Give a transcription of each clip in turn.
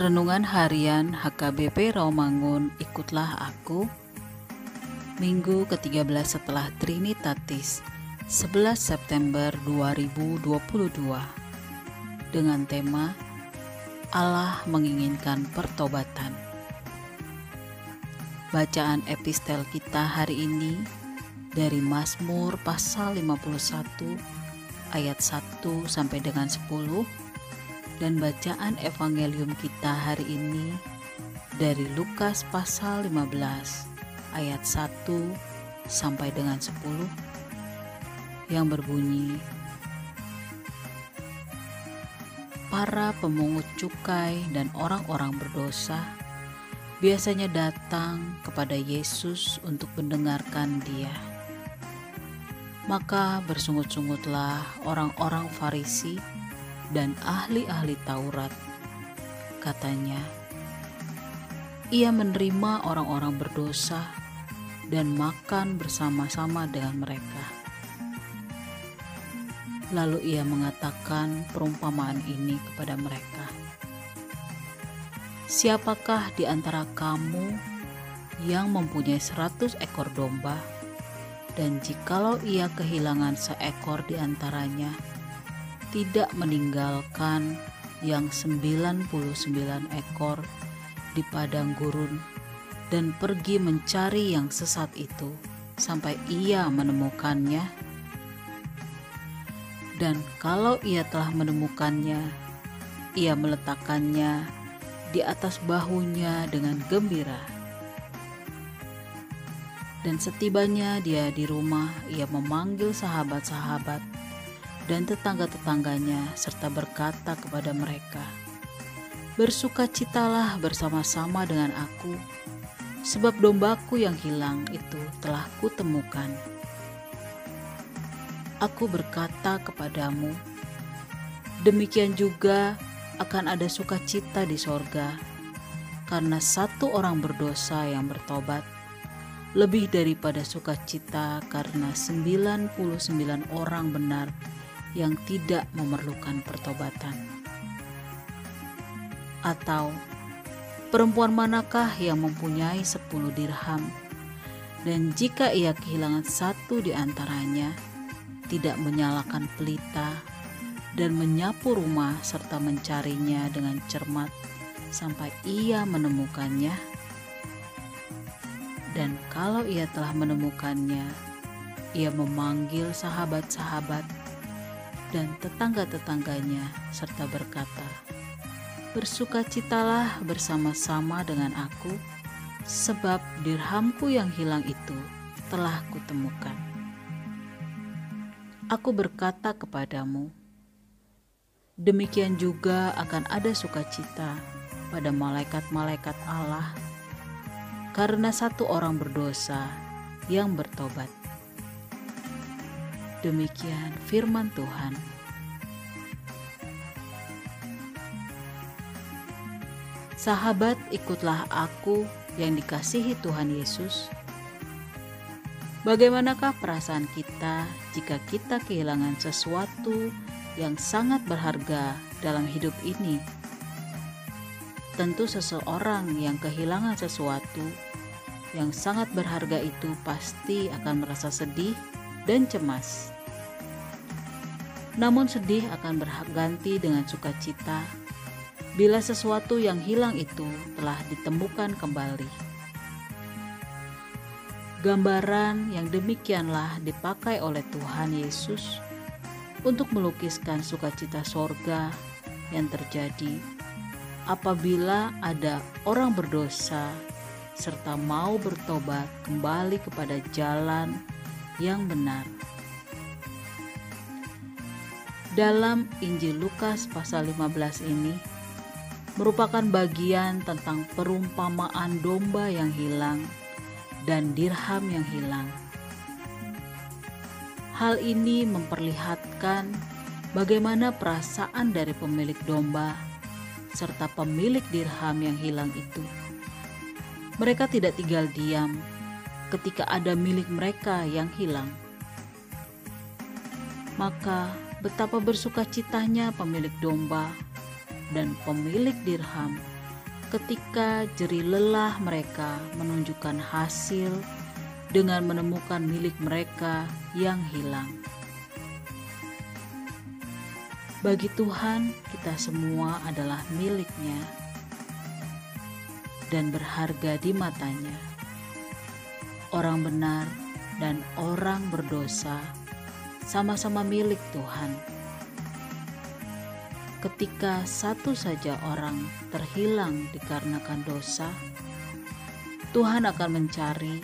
Renungan Harian HKBP Rawamangun Ikutlah Aku. Minggu ke-13 setelah Trinitatis 11 September 2022 dengan tema Allah menginginkan pertobatan. Bacaan epistel kita hari ini dari Mazmur pasal 51 ayat 1 sampai dengan 10 dan bacaan evangelium kita hari ini dari Lukas pasal 15 ayat 1 sampai dengan 10 yang berbunyi Para pemungut cukai dan orang-orang berdosa biasanya datang kepada Yesus untuk mendengarkan Dia. Maka bersungut-sungutlah orang-orang Farisi dan ahli-ahli Taurat. Katanya, ia menerima orang-orang berdosa dan makan bersama-sama dengan mereka. Lalu ia mengatakan perumpamaan ini kepada mereka. Siapakah di antara kamu yang mempunyai seratus ekor domba, dan jikalau ia kehilangan seekor di antaranya, tidak meninggalkan yang 99 ekor di padang gurun dan pergi mencari yang sesat itu sampai ia menemukannya. Dan kalau ia telah menemukannya, ia meletakkannya di atas bahunya dengan gembira. Dan setibanya dia di rumah, ia memanggil sahabat-sahabat dan tetangga-tetangganya serta berkata kepada mereka, Bersukacitalah bersama-sama dengan aku, sebab dombaku yang hilang itu telah kutemukan. Aku berkata kepadamu, demikian juga akan ada sukacita di sorga, karena satu orang berdosa yang bertobat, lebih daripada sukacita karena 99 orang benar yang tidak memerlukan pertobatan? Atau perempuan manakah yang mempunyai sepuluh dirham dan jika ia kehilangan satu di antaranya, tidak menyalakan pelita dan menyapu rumah serta mencarinya dengan cermat sampai ia menemukannya? Dan kalau ia telah menemukannya, ia memanggil sahabat-sahabat dan tetangga-tetangganya serta berkata, Bersukacitalah bersama-sama dengan aku, sebab dirhamku yang hilang itu telah kutemukan. Aku berkata kepadamu, demikian juga akan ada sukacita pada malaikat-malaikat Allah karena satu orang berdosa yang bertobat. Demikian firman Tuhan. Sahabat, ikutlah aku yang dikasihi Tuhan Yesus. Bagaimanakah perasaan kita jika kita kehilangan sesuatu yang sangat berharga dalam hidup ini? Tentu, seseorang yang kehilangan sesuatu yang sangat berharga itu pasti akan merasa sedih dan cemas. Namun sedih akan berganti dengan sukacita bila sesuatu yang hilang itu telah ditemukan kembali. Gambaran yang demikianlah dipakai oleh Tuhan Yesus untuk melukiskan sukacita sorga yang terjadi apabila ada orang berdosa serta mau bertobat kembali kepada jalan yang benar. Dalam Injil Lukas pasal 15 ini merupakan bagian tentang perumpamaan domba yang hilang dan dirham yang hilang. Hal ini memperlihatkan bagaimana perasaan dari pemilik domba serta pemilik dirham yang hilang itu. Mereka tidak tinggal diam ketika ada milik mereka yang hilang. Maka betapa bersuka citanya pemilik domba dan pemilik dirham ketika jeri lelah mereka menunjukkan hasil dengan menemukan milik mereka yang hilang. Bagi Tuhan, kita semua adalah miliknya dan berharga di matanya. Orang benar dan orang berdosa sama-sama milik Tuhan. Ketika satu saja orang terhilang dikarenakan dosa, Tuhan akan mencari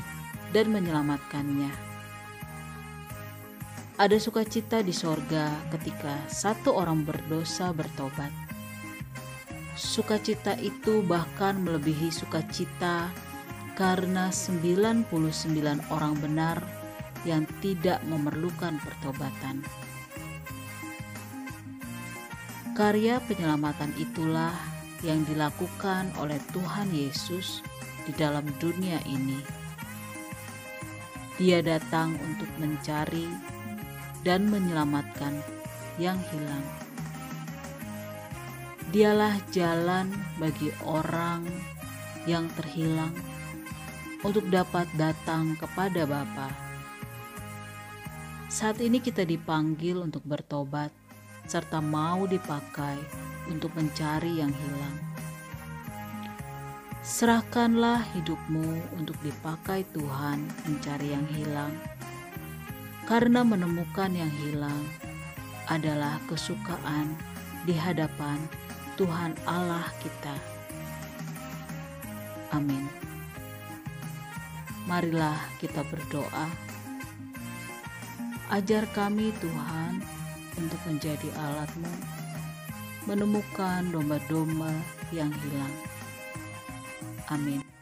dan menyelamatkannya. Ada sukacita di sorga ketika satu orang berdosa bertobat. Sukacita itu bahkan melebihi sukacita karena 99 orang benar yang tidak memerlukan pertobatan. Karya penyelamatan itulah yang dilakukan oleh Tuhan Yesus di dalam dunia ini. Dia datang untuk mencari dan menyelamatkan yang hilang. Dialah jalan bagi orang yang terhilang untuk dapat datang kepada Bapa. Saat ini kita dipanggil untuk bertobat serta mau dipakai untuk mencari yang hilang. Serahkanlah hidupmu untuk dipakai Tuhan mencari yang hilang karena menemukan yang hilang adalah kesukaan di hadapan Tuhan Allah kita. Amin. Marilah kita berdoa. Ajar kami Tuhan untuk menjadi alatmu menemukan domba-domba yang hilang. Amin.